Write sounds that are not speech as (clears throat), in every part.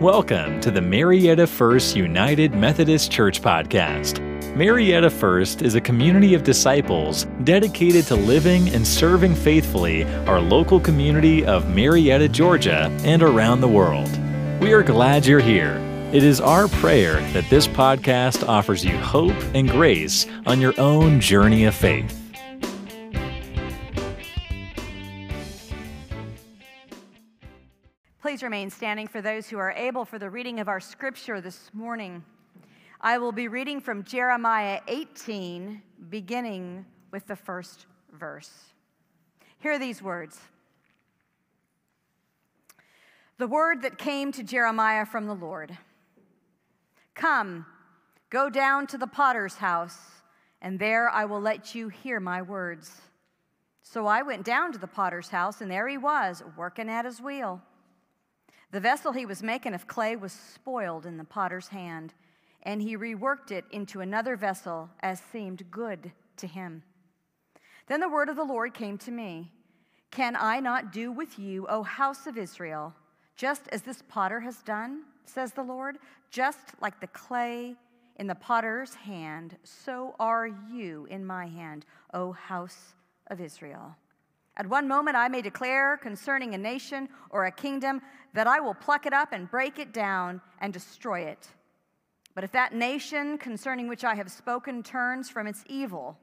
Welcome to the Marietta First United Methodist Church podcast. Marietta First is a community of disciples dedicated to living and serving faithfully our local community of Marietta, Georgia, and around the world. We are glad you're here. It is our prayer that this podcast offers you hope and grace on your own journey of faith. Please remain standing for those who are able for the reading of our scripture this morning. I will be reading from Jeremiah 18, beginning with the first verse. Hear these words The word that came to Jeremiah from the Lord Come, go down to the potter's house, and there I will let you hear my words. So I went down to the potter's house, and there he was, working at his wheel. The vessel he was making of clay was spoiled in the potter's hand, and he reworked it into another vessel as seemed good to him. Then the word of the Lord came to me Can I not do with you, O house of Israel, just as this potter has done, says the Lord? Just like the clay in the potter's hand, so are you in my hand, O house of Israel. At one moment, I may declare concerning a nation or a kingdom that I will pluck it up and break it down and destroy it. But if that nation concerning which I have spoken turns from its evil,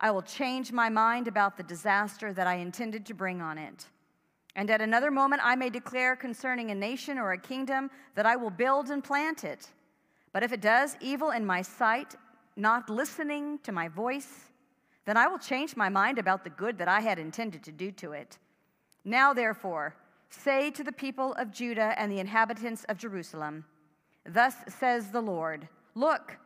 I will change my mind about the disaster that I intended to bring on it. And at another moment, I may declare concerning a nation or a kingdom that I will build and plant it. But if it does evil in my sight, not listening to my voice, then I will change my mind about the good that I had intended to do to it. Now, therefore, say to the people of Judah and the inhabitants of Jerusalem, Thus says the Lord Look,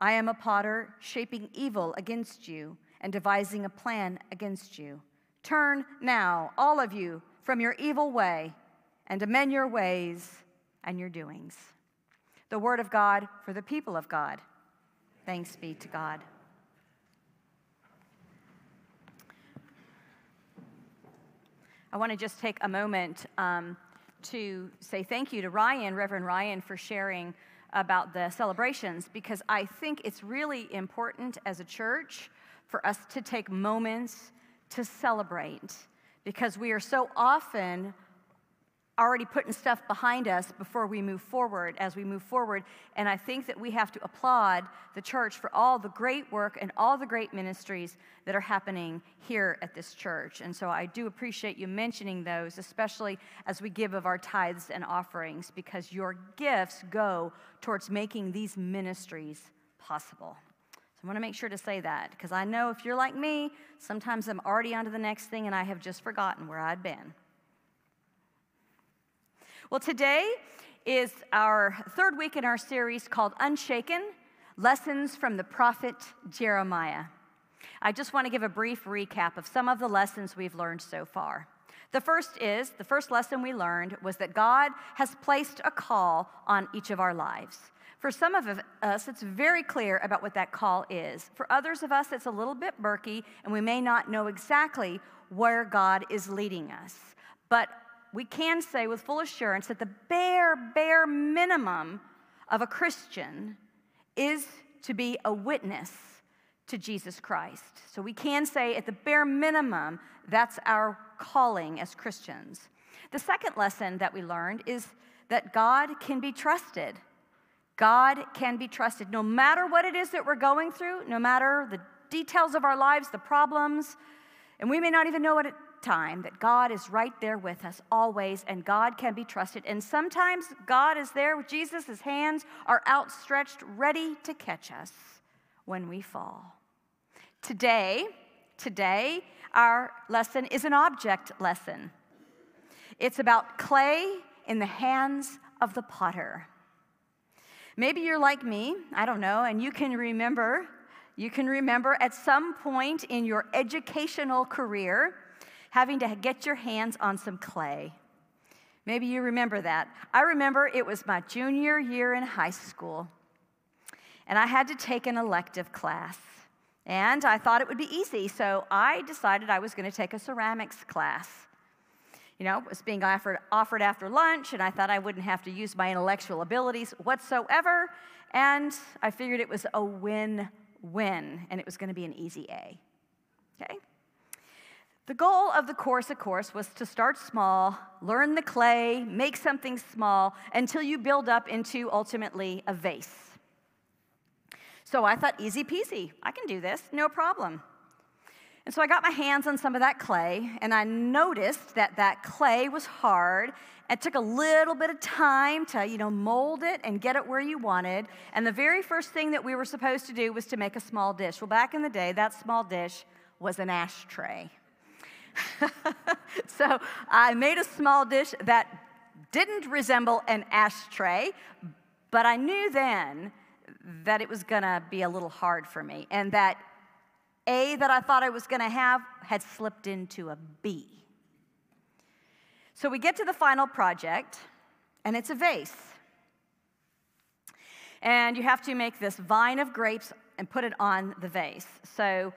I am a potter shaping evil against you and devising a plan against you. Turn now, all of you, from your evil way and amend your ways and your doings. The word of God for the people of God. Thanks be to God. I want to just take a moment um, to say thank you to Ryan, Reverend Ryan, for sharing about the celebrations because I think it's really important as a church for us to take moments to celebrate because we are so often already putting stuff behind us before we move forward as we move forward. And i think that we have to applaud the church for all the great work and all the great ministries that are happening here at this church. And so i do appreciate you mentioning those especially as we give of our tithes and offerings because your gifts go towards making these ministries possible. So i want to make sure to say that because i know if you're like me sometimes i'm already on to the next thing and i have just forgotten where i'd been well, today is our third week in our series called Unshaken Lessons from the Prophet Jeremiah. I just want to give a brief recap of some of the lessons we've learned so far. The first is the first lesson we learned was that God has placed a call on each of our lives. For some of us, it's very clear about what that call is. For others of us, it's a little bit murky, and we may not know exactly where God is leading us. But we can say with full assurance that the bare, bare minimum of a Christian is to be a witness to Jesus Christ. So we can say at the bare minimum, that's our calling as Christians. The second lesson that we learned is that God can be trusted. God can be trusted no matter what it is that we're going through, no matter the details of our lives, the problems, and we may not even know what it time that God is right there with us always and God can be trusted. And sometimes God is there with Jesus, his hands are outstretched, ready to catch us when we fall. Today, today, our lesson is an object lesson. It's about clay in the hands of the potter. Maybe you're like me, I don't know, and you can remember, you can remember at some point in your educational career having to get your hands on some clay. Maybe you remember that. I remember it was my junior year in high school, and I had to take an elective class. And I thought it would be easy, so I decided I was going to take a ceramics class. You know, it was being offered, offered after lunch, and I thought I wouldn't have to use my intellectual abilities whatsoever. And I figured it was a win win, and it was going to be an easy A. Okay? The goal of the course, of course, was to start small, learn the clay, make something small until you build up into ultimately a vase. So I thought, easy peasy, I can do this, no problem. And so I got my hands on some of that clay, and I noticed that that clay was hard. It took a little bit of time to, you know, mold it and get it where you wanted. And the very first thing that we were supposed to do was to make a small dish. Well, back in the day, that small dish was an ashtray. (laughs) so I made a small dish that didn't resemble an ashtray, but I knew then that it was gonna be a little hard for me, and that A that I thought I was gonna have had slipped into a B. So we get to the final project, and it's a vase. And you have to make this vine of grapes and put it on the vase. So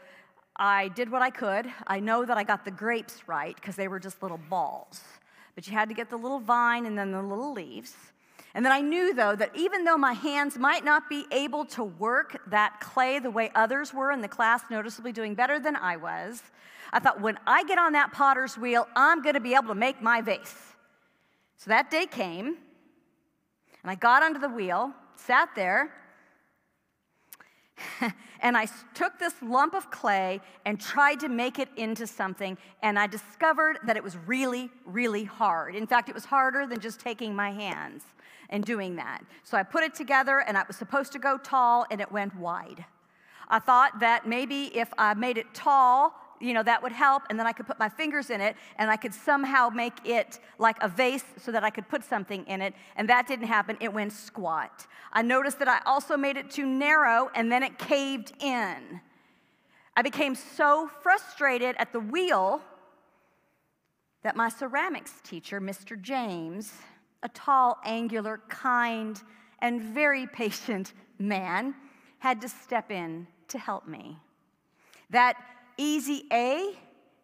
I did what I could. I know that I got the grapes right because they were just little balls. But you had to get the little vine and then the little leaves. And then I knew, though, that even though my hands might not be able to work that clay the way others were in the class, noticeably doing better than I was, I thought when I get on that potter's wheel, I'm going to be able to make my vase. So that day came, and I got onto the wheel, sat there, (laughs) and I took this lump of clay and tried to make it into something, and I discovered that it was really, really hard. In fact, it was harder than just taking my hands and doing that. So I put it together, and it was supposed to go tall, and it went wide. I thought that maybe if I made it tall, you know, that would help, and then I could put my fingers in it, and I could somehow make it like a vase so that I could put something in it, and that didn't happen. It went squat. I noticed that I also made it too narrow, and then it caved in. I became so frustrated at the wheel that my ceramics teacher, Mr. James, a tall, angular, kind, and very (laughs) patient man, had to step in to help me. That easy A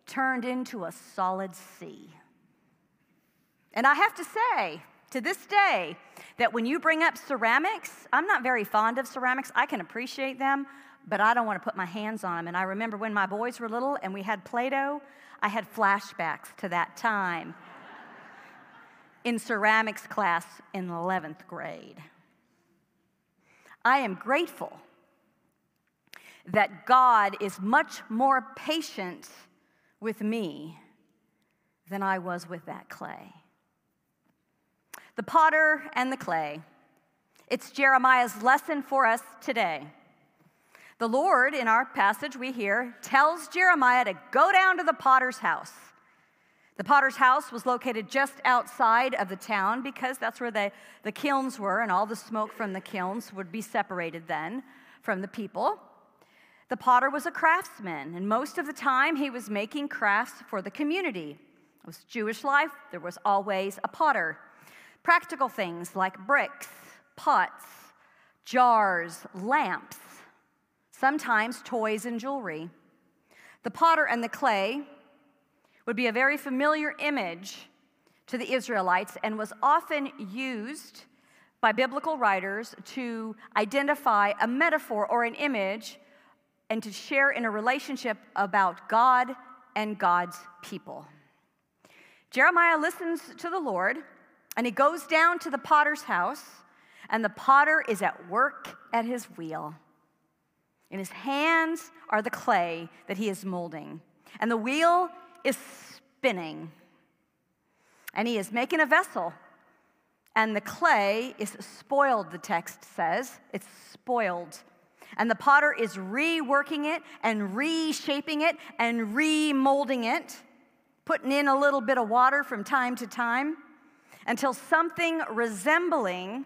turned into a solid C. And I have to say, to this day, that when you bring up ceramics, I'm not very fond of ceramics. I can appreciate them, but I don't want to put my hands on them. And I remember when my boys were little and we had Play Doh, I had flashbacks to that time (laughs) in ceramics class in 11th grade. I am grateful that God is much more patient with me than I was with that clay. The potter and the clay. It's Jeremiah's lesson for us today. The Lord, in our passage we hear, tells Jeremiah to go down to the potter's house. The potter's house was located just outside of the town because that's where the, the kilns were, and all the smoke from the kilns would be separated then from the people. The potter was a craftsman, and most of the time he was making crafts for the community. It was Jewish life, there was always a potter. Practical things like bricks, pots, jars, lamps, sometimes toys and jewelry. The potter and the clay would be a very familiar image to the Israelites and was often used by biblical writers to identify a metaphor or an image and to share in a relationship about God and God's people. Jeremiah listens to the Lord and he goes down to the potter's house, and the potter is at work at his wheel. In his hands are the clay that he is molding, and the wheel is spinning. And he is making a vessel, and the clay is spoiled, the text says. It's spoiled and the potter is reworking it and reshaping it and remolding it, putting in a little bit of water from time to time until something resembling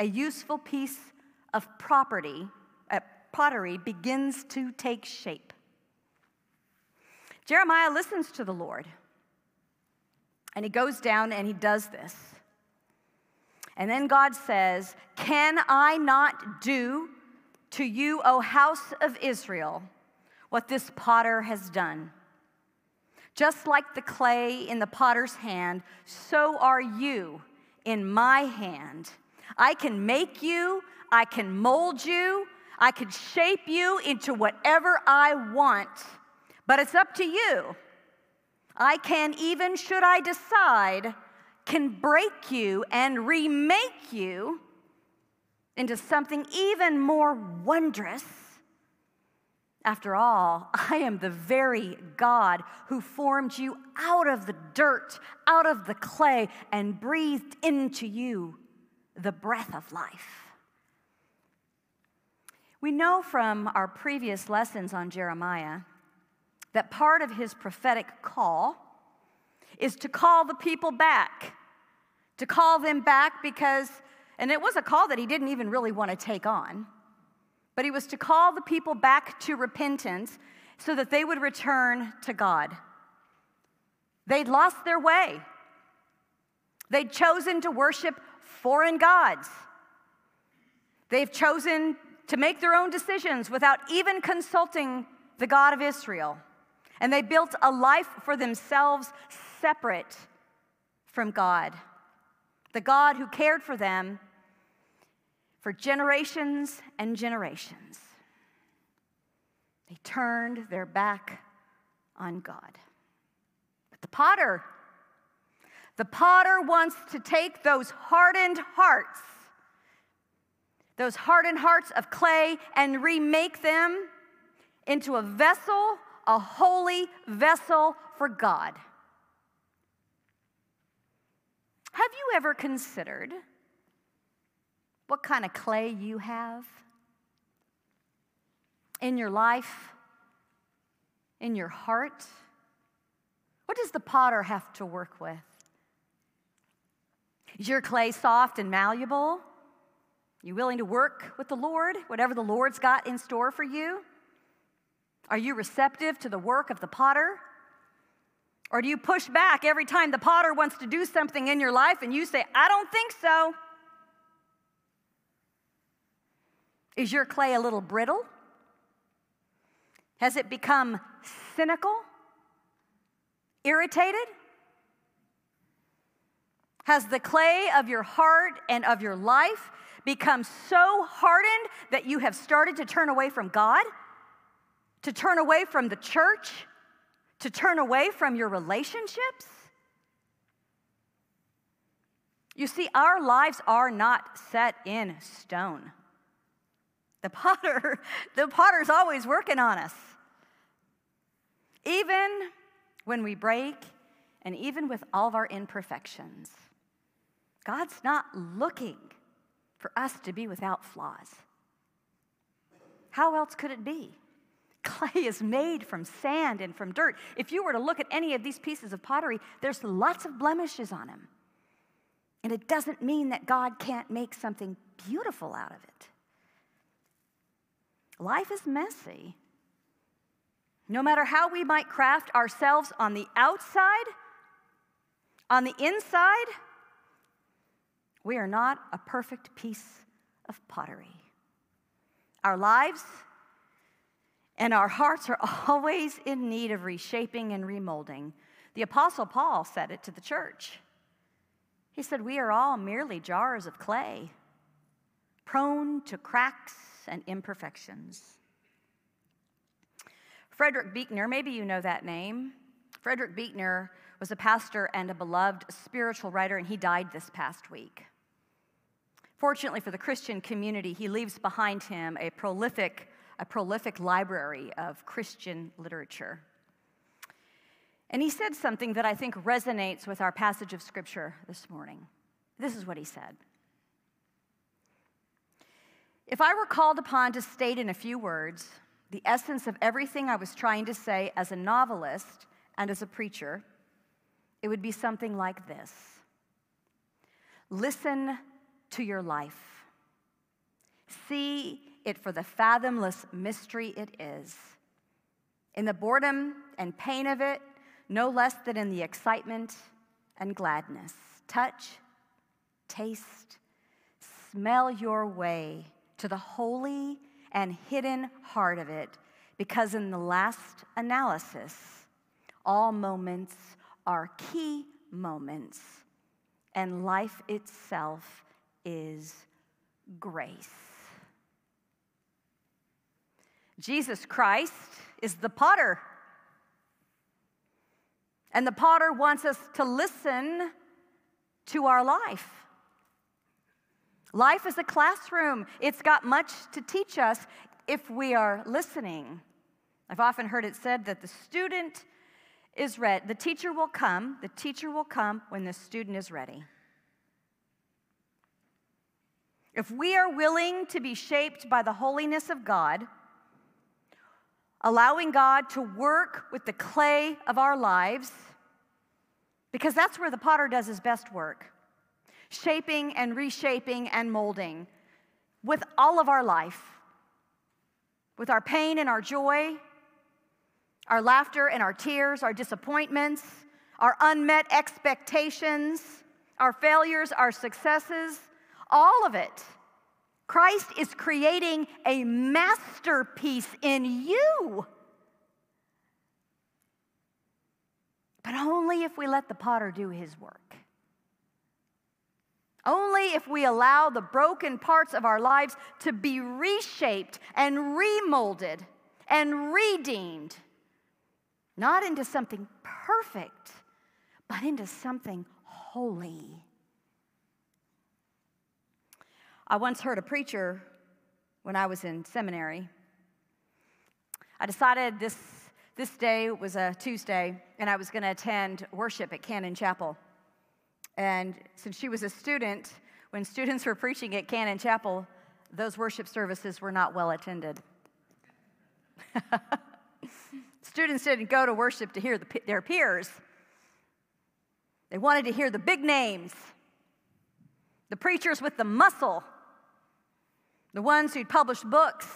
a useful piece of property, uh, pottery, begins to take shape. Jeremiah listens to the Lord and he goes down and he does this. And then God says, Can I not do to you, O house of Israel, what this potter has done. Just like the clay in the potter's hand, so are you in my hand. I can make you, I can mold you, I can shape you into whatever I want, but it's up to you. I can, even should I decide, can break you and remake you into something even more wondrous. After all, (laughs) I am the very God who formed you out of the dirt, out of the clay, and breathed into you the breath of life. We know from our previous lessons on Jeremiah that part of his prophetic call is to call the people back, to call them back because, and it was a call that he didn't even really want to take on, but he was to call the people back to repentance so that they would return to God. They'd lost their way. They'd chosen to worship foreign gods. They've chosen to make their own decisions without even consulting the God of Israel. And they built a life for themselves separate from God, the God who cared for them for generations and generations. They turned their back on God. But the potter, the potter wants to take those hardened hearts, those hardened hearts of clay, and remake them into a vessel a holy vessel for God. Have you ever considered what kind of clay you have in your life, in your heart? What does the potter have to work with? Is your clay soft and malleable? You willing to work with the Lord, whatever the Lord's got in store for you? Are you receptive to the work of the potter? Or do you push back every time the potter wants to do something in your life and you say, I don't think so? Is your clay a little brittle? Has it become cynical? Irritated? Has the clay of your heart and of your life become so hardened that you have started to turn away from God? to turn away from the church, to turn away from your relationships? You see, our lives are not set in stone. The potter, (laughs) the potter's always working on us. Even when we break, and even with all of our imperfections, God's not looking for us to be without flaws. How else could it be? Clay is made from sand and from dirt. If you were to look at any of these pieces of pottery, there's lots of blemishes on them. And it doesn't mean that God can't make something beautiful out of it. Life is messy. No matter how we might craft ourselves on the outside, on the inside, we are not a perfect piece of pottery. Our lives, and our hearts are (laughs) always in need of reshaping and remolding. The Apostle Paul said it to the church. He said, We are all merely jars of clay, prone to cracks and imperfections. Frederick Buechner, maybe you know that name. Frederick Buechner was a pastor and a beloved spiritual writer, and he died this past week. Fortunately for the Christian community, he leaves behind him a prolific a prolific library of Christian literature. And he said something that I think resonates with our passage of Scripture this morning. This is what he said If I were called upon to state in a few words the essence of everything I was trying to say as a novelist and as a preacher, it would be something like this Listen to your life. See it for the fathomless mystery it is. In the boredom and pain of it, no less than in the excitement and gladness. Touch, taste, smell your way to the holy and hidden heart of it, because in the last analysis, All moments are key moments, and life itself is grace. Jesus Christ is the potter. And the potter wants us to listen to our life. Life is a classroom, it's got much to teach us if we are listening. I've often heard it said that the student is ready, the teacher will come, the teacher will come when the student is ready. If we are willing to be shaped by the holiness of God, allowing God to work with the clay of our lives, because that's where the potter does his best work shaping and reshaping and molding with all of our life, with our pain and our joy, our laughter and our tears, our disappointments, our unmet expectations, our failures, our successes, all of it. Christ is creating a masterpiece in you. But only if we let the potter do his work. Only if we allow the broken parts of our lives to be reshaped and remolded and redeemed, not into something perfect, but into something holy. I once heard a preacher when I was in seminary. I decided this, this day was a Tuesday, and I was going to attend worship at Cannon Chapel. And since she was a student, when students were preaching at Cannon Chapel, those worship services were not well attended. (laughs) students didn't go to worship to hear the, their peers, they wanted to hear the big names, the preachers with the muscle, the ones who'd published books,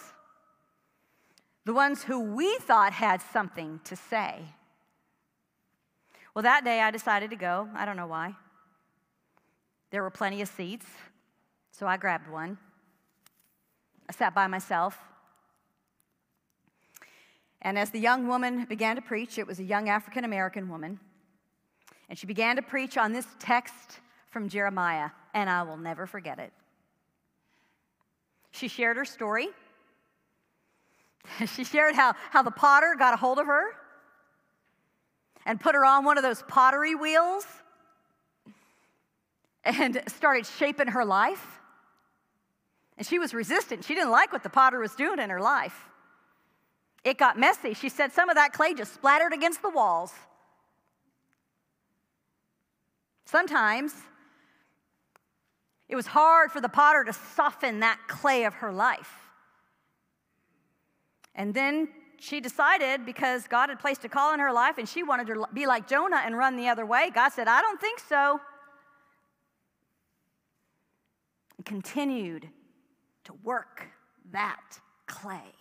the ones who we thought had something to say. Well, that day I decided to go. I don't know why. There were plenty of seats, so I grabbed one. I sat by myself. And as the young woman began to preach, it was a young African American woman, and she began to preach on this text from Jeremiah, and I will never forget it. She shared her story. (laughs) she shared how, how the potter got a hold of her and put her on one of those pottery wheels and started shaping her life. And she was resistant. She didn't like what the potter was doing in her life. It got messy. She said some of that clay just splattered against the walls. Sometimes it was hard for the potter to soften that clay of her life. And then she decided because God had placed a call in her life and she wanted to be like Jonah and run the other way. God said, I don't think so. And continued to work that clay.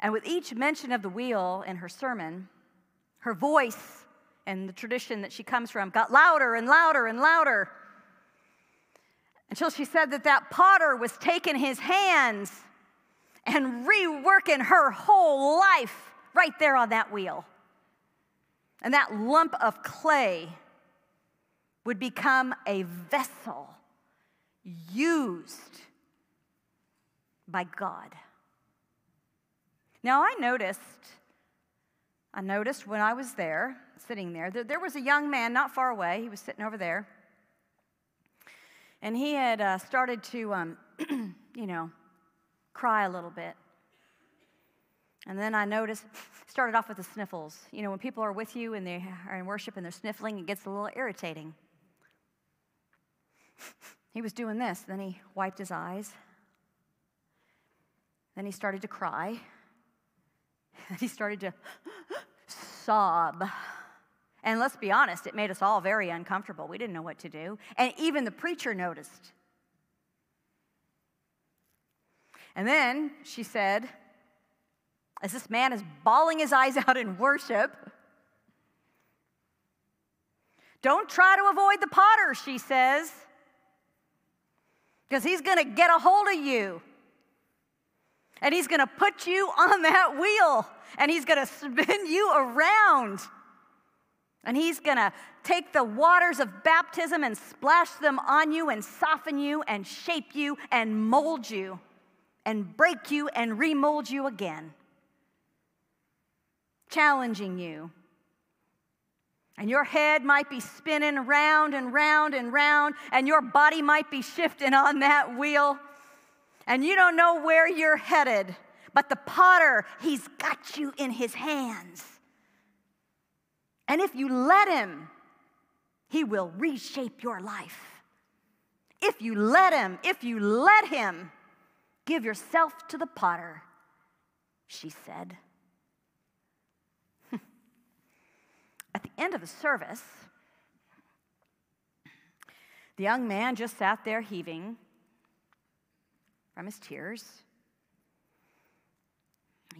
And with each mention of the wheel in her sermon, her voice and the tradition that she comes from got louder and louder and louder until she said that that potter was taking his hands and reworking her whole life right there on that wheel. And that lump of clay would become a vessel used by God. Now, I noticed, I noticed when I was there, sitting there, that there was a young man not far away. He was sitting over there. And he had uh, started to, um, (clears throat) you know, cry a little bit. And then I noticed, started off with the sniffles. You know, when people are with you and they are in worship and they're sniffling, it gets a little irritating. He was doing this. Then he wiped his eyes. Then he started to cry. (laughs) Then he started to (gasps) sob. And let's be honest, it made us all very uncomfortable. We didn't know what to do. And even the preacher noticed. And then she said, as this man is bawling his eyes (laughs) out in worship, don't try to avoid the potter, she says, because he's going to get a hold of you. And He's going to put you on that wheel and He's going to spin you around. And He's going to take the waters of baptism and splash them on you and soften you and shape you and mold you and break you and remold you again, challenging you. And your head might be spinning round and round and round, and your body might be shifting on that wheel, and you don't know where you're headed. But the potter, he's got you in his hands. And if you let him, he will reshape your life. If you let him, if you let him, give yourself to the potter, she said. Hmm. At the end of the service, the young man just sat there heaving from his tears.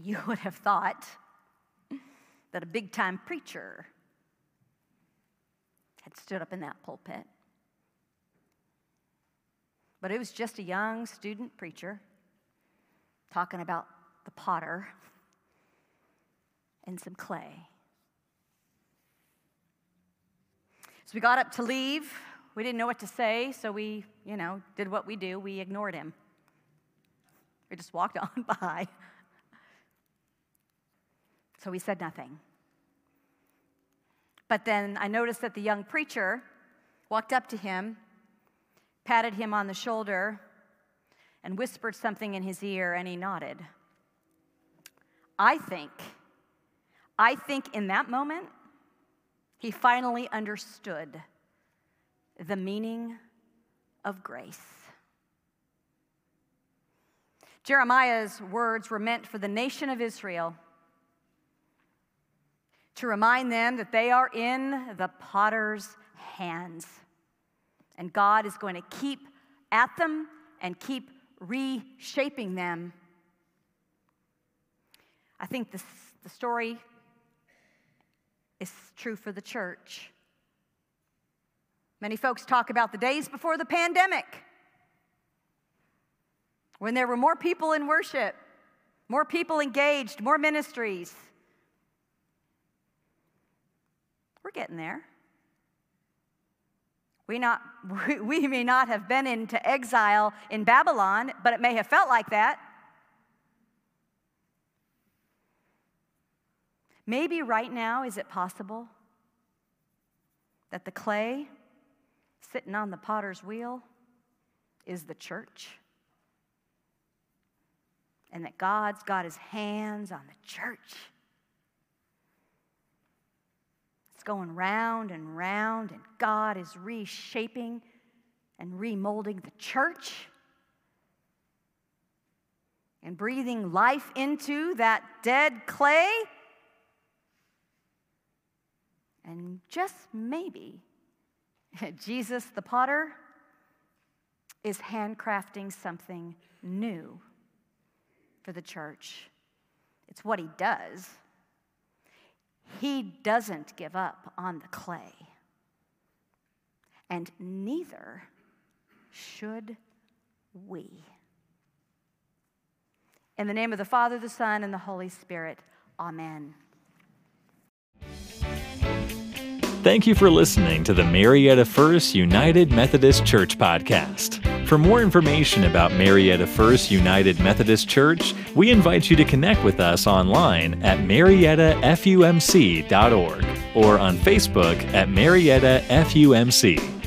You (laughs) would have thought that a big time preacher had stood up in that pulpit. But it was just a young student preacher talking about the potter and some clay. So we got up to leave. We didn't know what to say, so we, you know, did what we do. We ignored him. We just walked (laughs) on by. So we said nothing. But then I noticed that the young preacher walked up to him, patted him on the shoulder, and whispered something in his ear, and he nodded. I think, I think in that moment, he finally understood the meaning of grace. Jeremiah's words were meant for the nation of Israel to remind them that they are in the potter's hands. And God is going to keep at them and keep reshaping them. I think this, the story is true for the church. Many folks talk about the days before the pandemic when there were more people in worship, more people engaged, more ministries. We're getting there. We, not, (laughs) we may not have been into exile in Babylon, but it may have felt like that. Maybe right now, is it possible that the clay sitting on the potter's wheel is the church? And that God's got his hands on the church? It's going round and round, and God is reshaping and remolding the church and breathing life into that dead clay and just maybe, (laughs) Jesus the potter is handcrafting something new for the church. It's what he does. He doesn't give up on the clay, and neither should we. In the name of the Father, the Son, and the Holy Spirit, amen. Thank you for listening to the Marietta First United Methodist Church podcast. For more information about Marietta First United Methodist Church, we invite you to connect with us online at mariettafumc.org or on Facebook at Marietta FUMC.